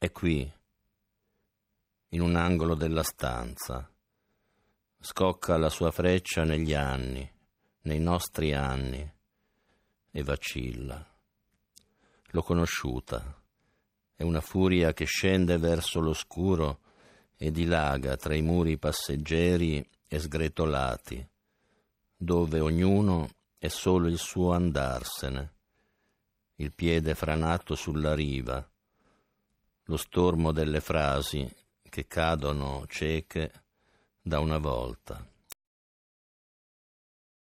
È qui, in un angolo della stanza. Scocca la sua freccia negli anni, nei nostri anni, e vacilla. L'ho conosciuta. È una furia che scende verso l'oscuro e dilaga tra i muri passeggeri e sgretolati, dove ognuno è solo il suo andarsene, il piede franato sulla riva, lo stormo delle frasi che cadono cieche da una volta.